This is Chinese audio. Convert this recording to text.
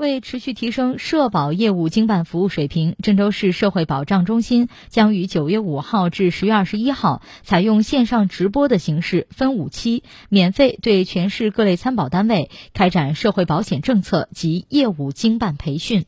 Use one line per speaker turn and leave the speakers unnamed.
为持续提升社保业务经办服务水平，郑州市社会保障中心将于九月五号至十月二十一号，采用线上直播的形式，分五期免费对全市各类参保单位开展社会保险政策及业务经办培训。